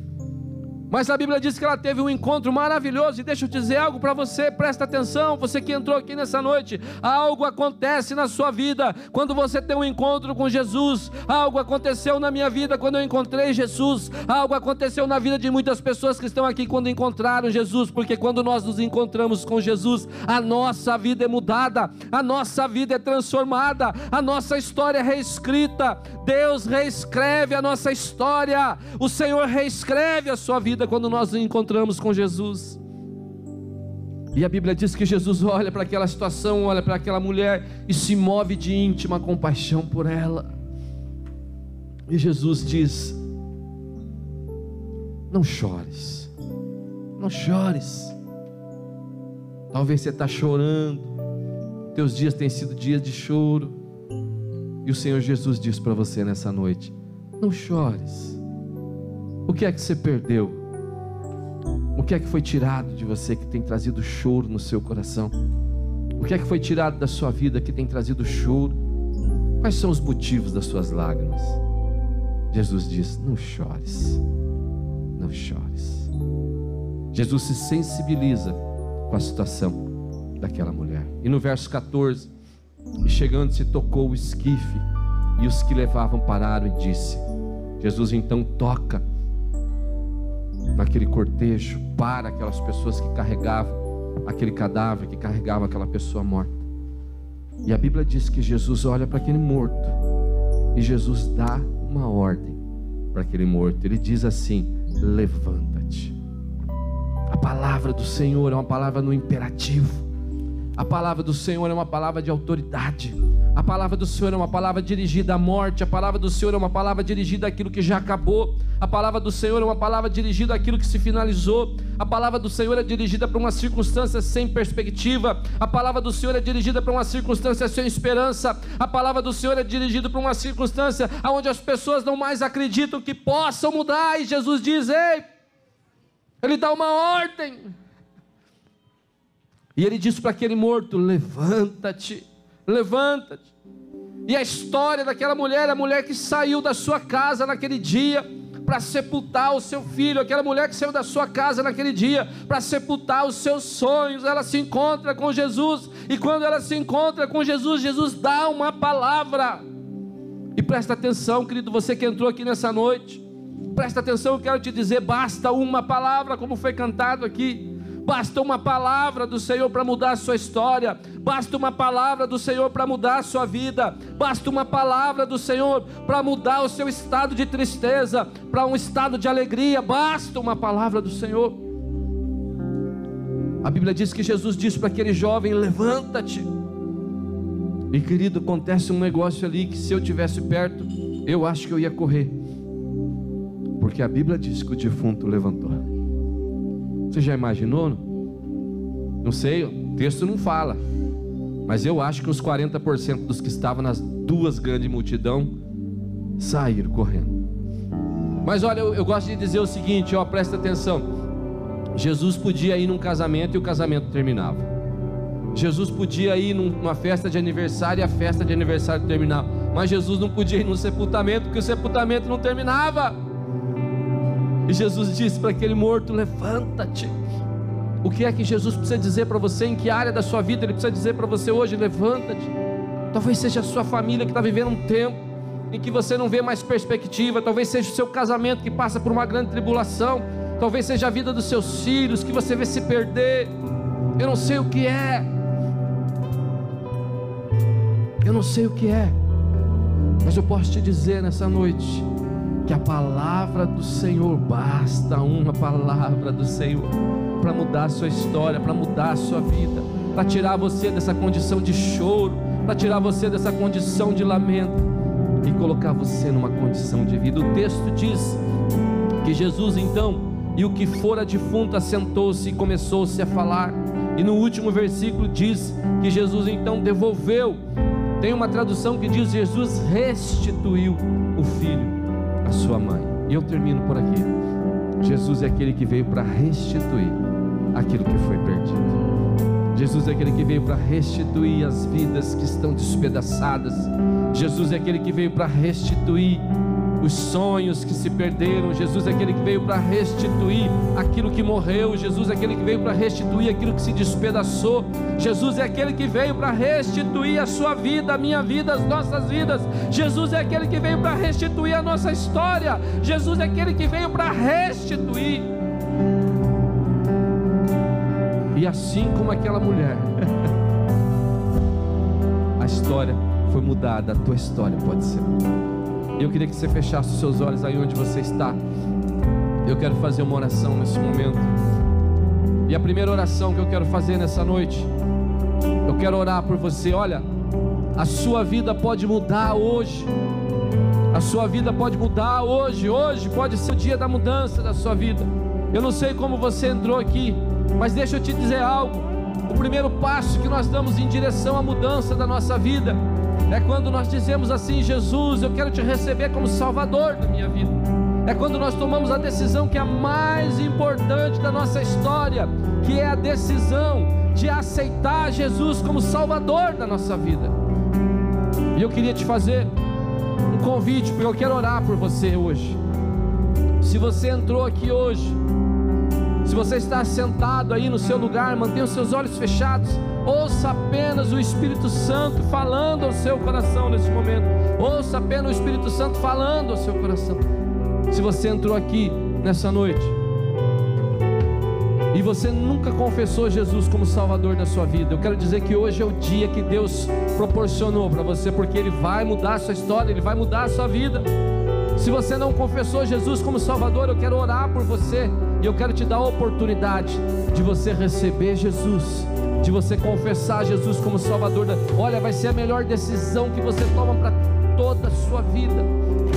Mas a Bíblia diz que ela teve um encontro maravilhoso. E deixa eu dizer algo para você, presta atenção, você que entrou aqui nessa noite. Algo acontece na sua vida quando você tem um encontro com Jesus. Algo aconteceu na minha vida quando eu encontrei Jesus. Algo aconteceu na vida de muitas pessoas que estão aqui quando encontraram Jesus. Porque quando nós nos encontramos com Jesus, a nossa vida é mudada, a nossa vida é transformada, a nossa história é reescrita. Deus reescreve a nossa história. O Senhor reescreve a sua vida quando nós nos encontramos com Jesus. E a Bíblia diz que Jesus olha para aquela situação, olha para aquela mulher e se move de íntima compaixão por ela. E Jesus diz: Não chores, não chores. Talvez você está chorando, teus dias têm sido dias de choro. E o Senhor Jesus diz para você nessa noite: Não chores. O que é que você perdeu? O que é que foi tirado de você que tem trazido choro no seu coração? O que é que foi tirado da sua vida que tem trazido choro? Quais são os motivos das suas lágrimas? Jesus diz: Não chores, não chores. Jesus se sensibiliza com a situação daquela mulher. E no verso 14: E chegando-se, tocou o esquife, e os que levavam pararam e disse: Jesus então toca naquele cortejo para aquelas pessoas que carregavam aquele cadáver, que carregavam aquela pessoa morta. E a Bíblia diz que Jesus olha para aquele morto e Jesus dá uma ordem para aquele morto. Ele diz assim: levanta-te. A palavra do Senhor é uma palavra no imperativo. A palavra do Senhor é uma palavra de autoridade. A palavra do Senhor é uma palavra dirigida à morte. A palavra do Senhor é uma palavra dirigida àquilo que já acabou. A palavra do Senhor é uma palavra dirigida àquilo que se finalizou. A palavra do Senhor é dirigida para uma circunstância sem perspectiva. A palavra do Senhor é dirigida para uma circunstância sem esperança. A palavra do Senhor é dirigida para uma circunstância onde as pessoas não mais acreditam que possam mudar. E Jesus diz: Ei, Ele dá uma ordem. E ele diz para aquele morto: Levanta-te, levanta-te. E a história daquela mulher, a mulher que saiu da sua casa naquele dia para sepultar o seu filho, aquela mulher que saiu da sua casa naquele dia para sepultar os seus sonhos, ela se encontra com Jesus, e quando ela se encontra com Jesus, Jesus dá uma palavra. E presta atenção, querido, você que entrou aqui nessa noite, presta atenção, eu quero te dizer: basta uma palavra, como foi cantado aqui. Basta uma palavra do Senhor para mudar a sua história. Basta uma palavra do Senhor para mudar a sua vida. Basta uma palavra do Senhor para mudar o seu estado de tristeza para um estado de alegria. Basta uma palavra do Senhor. A Bíblia diz que Jesus disse para aquele jovem: Levanta-te. E querido, acontece um negócio ali que se eu tivesse perto, eu acho que eu ia correr. Porque a Bíblia diz que o defunto levantou. Você já imaginou? Não sei, o texto não fala. Mas eu acho que os 40% dos que estavam nas duas grandes multidão saíram correndo. Mas olha, eu, eu gosto de dizer o seguinte, ó, presta atenção. Jesus podia ir num casamento e o casamento terminava. Jesus podia ir numa festa de aniversário e a festa de aniversário terminava. Mas Jesus não podia ir num sepultamento porque o sepultamento não terminava. E Jesus disse para aquele morto: Levanta-te. O que é que Jesus precisa dizer para você? Em que área da sua vida Ele precisa dizer para você hoje? Levanta-te. Talvez seja a sua família que está vivendo um tempo em que você não vê mais perspectiva. Talvez seja o seu casamento que passa por uma grande tribulação. Talvez seja a vida dos seus filhos que você vê se perder. Eu não sei o que é. Eu não sei o que é. Mas eu posso te dizer nessa noite que a palavra do Senhor basta uma palavra do Senhor para mudar a sua história, para mudar a sua vida, para tirar você dessa condição de choro, para tirar você dessa condição de lamento e colocar você numa condição de vida. O texto diz que Jesus então e o que fora defunto assentou-se e começou-se a falar. E no último versículo diz que Jesus então devolveu. Tem uma tradução que diz Jesus restituiu o filho sua mãe. E eu termino por aqui. Jesus é aquele que veio para restituir aquilo que foi perdido. Jesus é aquele que veio para restituir as vidas que estão despedaçadas. Jesus é aquele que veio para restituir os sonhos que se perderam. Jesus é aquele que veio para restituir aquilo que morreu. Jesus é aquele que veio para restituir aquilo que se despedaçou. Jesus é aquele que veio para restituir a sua vida, a minha vida, as nossas vidas. Jesus é aquele que veio para restituir a nossa história. Jesus é aquele que veio para restituir. E assim como aquela mulher, a história foi mudada, a tua história pode ser mudada. Eu queria que você fechasse os seus olhos aí onde você está. Eu quero fazer uma oração nesse momento. E a primeira oração que eu quero fazer nessa noite, eu quero orar por você. Olha, a sua vida pode mudar hoje. A sua vida pode mudar hoje. Hoje pode ser o dia da mudança da sua vida. Eu não sei como você entrou aqui, mas deixa eu te dizer algo. O primeiro passo que nós damos em direção à mudança da nossa vida é quando nós dizemos assim: Jesus, eu quero te receber como Salvador da minha vida. É quando nós tomamos a decisão que é a mais importante da nossa história, que é a decisão de aceitar Jesus como Salvador da nossa vida. E eu queria te fazer um convite, porque eu quero orar por você hoje. Se você entrou aqui hoje, se você está sentado aí no seu lugar, mantenha os seus olhos fechados. Ouça apenas o Espírito Santo falando ao seu coração nesse momento. Ouça apenas o Espírito Santo falando ao seu coração. Se você entrou aqui nessa noite e você nunca confessou Jesus como Salvador da sua vida, eu quero dizer que hoje é o dia que Deus proporcionou para você, porque Ele vai mudar a sua história, Ele vai mudar a sua vida. Se você não confessou Jesus como Salvador, eu quero orar por você e eu quero te dar a oportunidade de você receber Jesus, de você confessar Jesus como Salvador. Olha, vai ser a melhor decisão que você toma para toda a sua vida.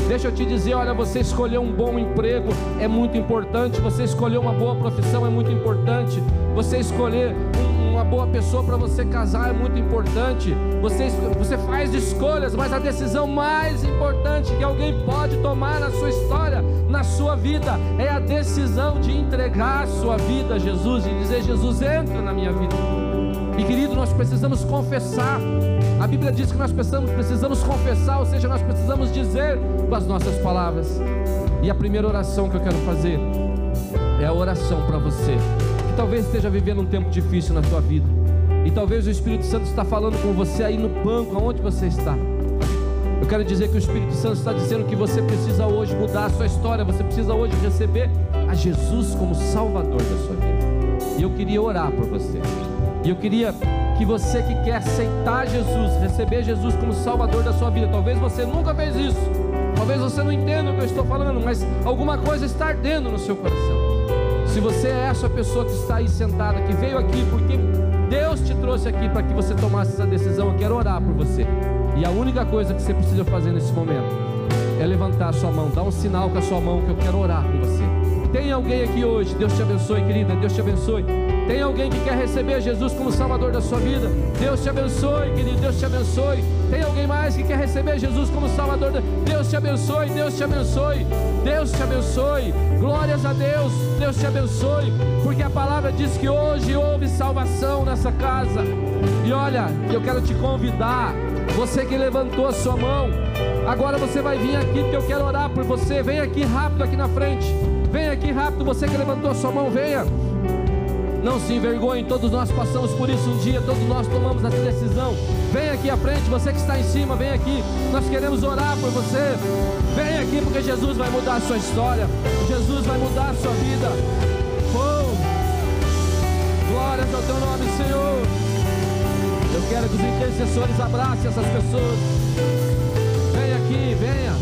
Deixa eu te dizer, olha, você escolher um bom emprego é muito importante, você escolher uma boa profissão é muito importante, você escolher uma boa pessoa para você casar é muito importante. Você, você faz escolhas, mas a decisão mais importante que alguém pode tomar na sua história, na sua vida, é a decisão de entregar a sua vida a Jesus e dizer: Jesus, entra na minha vida. E querido, nós precisamos confessar. A Bíblia diz que nós precisamos, precisamos confessar, ou seja, nós precisamos dizer com as nossas palavras. E a primeira oração que eu quero fazer é a oração para você talvez esteja vivendo um tempo difícil na sua vida. E talvez o Espírito Santo está falando com você aí no banco, aonde você está. Eu quero dizer que o Espírito Santo está dizendo que você precisa hoje mudar a sua história, você precisa hoje receber a Jesus como Salvador da sua vida. E eu queria orar por você. E eu queria que você que quer aceitar Jesus, receber Jesus como Salvador da sua vida, talvez você nunca fez isso, talvez você não entenda o que eu estou falando, mas alguma coisa está ardendo no seu coração. Se você é essa pessoa que está aí sentada, que veio aqui porque Deus te trouxe aqui para que você tomasse essa decisão, eu quero orar por você. E a única coisa que você precisa fazer nesse momento é levantar a sua mão, dar um sinal com a sua mão que eu quero orar com você. Tem alguém aqui hoje, Deus te abençoe, querida, Deus te abençoe. Tem alguém que quer receber Jesus como Salvador da sua vida? Deus te abençoe, querido, Deus te abençoe. Tem alguém mais que quer receber Jesus como Salvador? Da... Deus te abençoe, Deus te abençoe, Deus te abençoe. Glórias a Deus, Deus te abençoe, porque a palavra diz que hoje houve salvação nessa casa. E olha, eu quero te convidar, você que levantou a sua mão, agora você vai vir aqui porque eu quero orar por você. Vem aqui rápido aqui na frente. Vem aqui rápido, você que levantou a sua mão, venha. Não se envergonhe, todos nós passamos por isso um dia, todos nós tomamos essa decisão. Vem aqui à frente, você que está em cima, vem aqui. Nós queremos orar por você. Vem aqui porque Jesus vai mudar a sua história. Jesus vai mudar a sua vida. Oh! Glórias ao teu nome, Senhor. Eu quero que os intercessores abracem essas pessoas. Vem aqui, venha.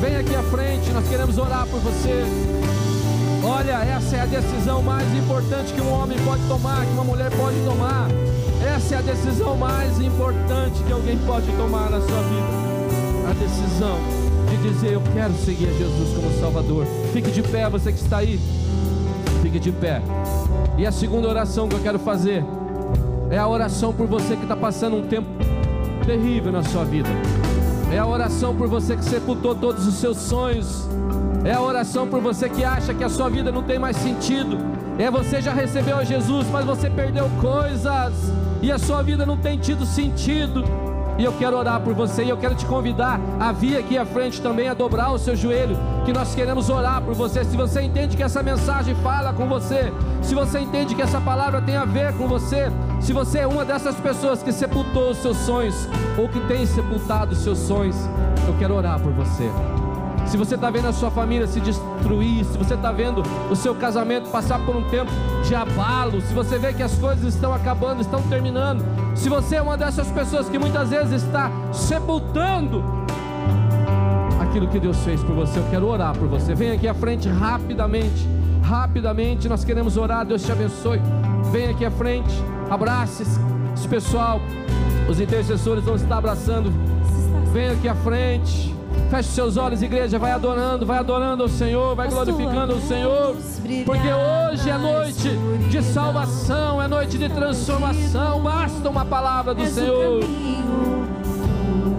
Vem aqui à frente, nós queremos orar por você. Olha, essa é a decisão mais importante que um homem pode tomar, que uma mulher pode tomar. Essa é a decisão mais importante que alguém pode tomar na sua vida. A decisão de dizer: Eu quero seguir a Jesus como Salvador. Fique de pé, você que está aí. Fique de pé. E a segunda oração que eu quero fazer é a oração por você que está passando um tempo terrível na sua vida. É a oração por você que sepultou todos os seus sonhos É a oração por você que acha que a sua vida não tem mais sentido. É você já recebeu Jesus, mas você perdeu coisas e a sua vida não tem tido sentido. E eu quero orar por você e eu quero te convidar a vir aqui à frente também, a dobrar o seu joelho, que nós queremos orar por você. Se você entende que essa mensagem fala com você, se você entende que essa palavra tem a ver com você, se você é uma dessas pessoas que sepultou os seus sonhos ou que tem sepultado os seus sonhos, eu quero orar por você se você está vendo a sua família se destruir, se você está vendo o seu casamento passar por um tempo de abalo, se você vê que as coisas estão acabando, estão terminando, se você é uma dessas pessoas que muitas vezes está sepultando aquilo que Deus fez por você, eu quero orar por você. Vem aqui à frente rapidamente, rapidamente, nós queremos orar, Deus te abençoe. Vem aqui à frente, abrace esse pessoal, os intercessores vão estar abraçando. Vem aqui à frente. Feche seus olhos, igreja, vai adorando, vai adorando ao Senhor, vai glorificando o Senhor, porque hoje é noite de salvação, é noite de transformação. Basta uma palavra do Senhor.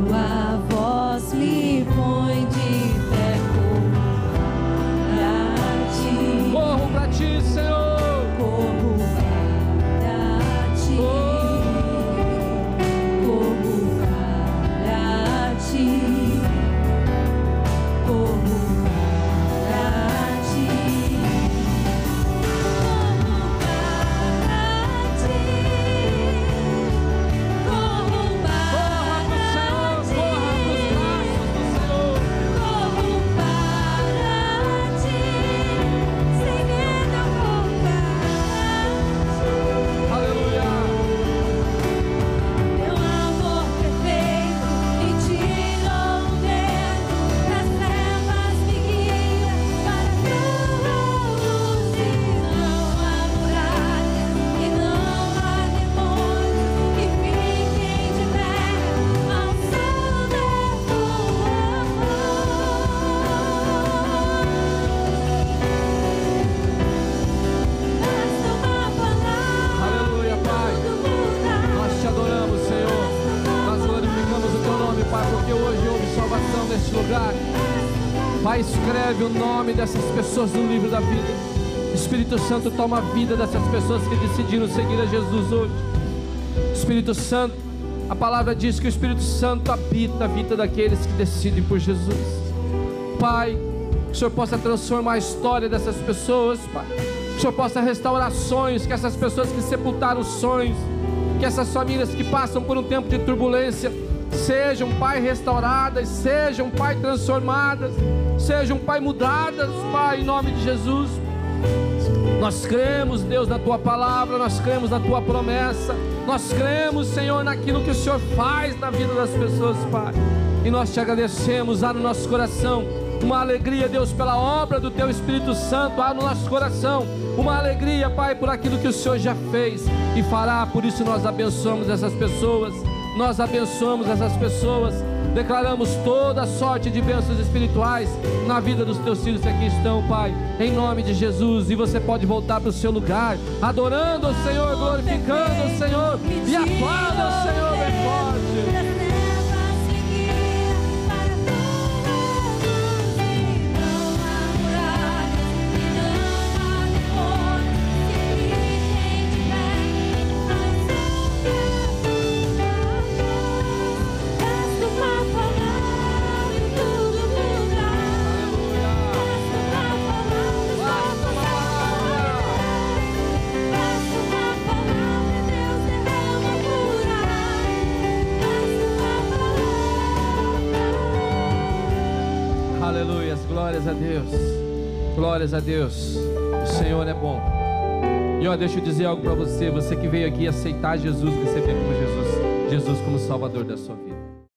Tua voz me põe de pé. Corro para ti, Senhor. Nome dessas pessoas no livro da vida. Espírito Santo, toma a vida dessas pessoas que decidiram seguir a Jesus hoje. Espírito Santo, a palavra diz que o Espírito Santo habita a vida daqueles que decidem por Jesus. Pai, que o Senhor possa transformar a história dessas pessoas, Pai. Que o Senhor possa restaurar sonhos, que essas pessoas que sepultaram sonhos, que essas famílias que passam por um tempo de turbulência, sejam, Pai, restauradas, sejam, Pai, transformadas, sejam, Pai, mudadas, Pai, em nome de Jesus. Nós cremos, Deus, na tua palavra, nós cremos na tua promessa, nós cremos, Senhor, naquilo que o Senhor faz na vida das pessoas, Pai. E nós te agradecemos, há no nosso coração uma alegria, Deus, pela obra do teu Espírito Santo, há no nosso coração uma alegria, Pai, por aquilo que o Senhor já fez e fará, por isso nós abençoamos essas pessoas, nós abençoamos essas pessoas. Declaramos toda sorte de bênçãos espirituais na vida dos teus filhos que aqui estão, Pai, em nome de Jesus. E você pode voltar para o seu lugar, adorando o Senhor, glorificando o Senhor e aplauda o Senhor bem forte. Glórias a Deus. O Senhor é bom. E ó, deixa eu dizer algo para você, você que veio aqui aceitar Jesus, receber como Jesus, Jesus como Salvador da sua vida.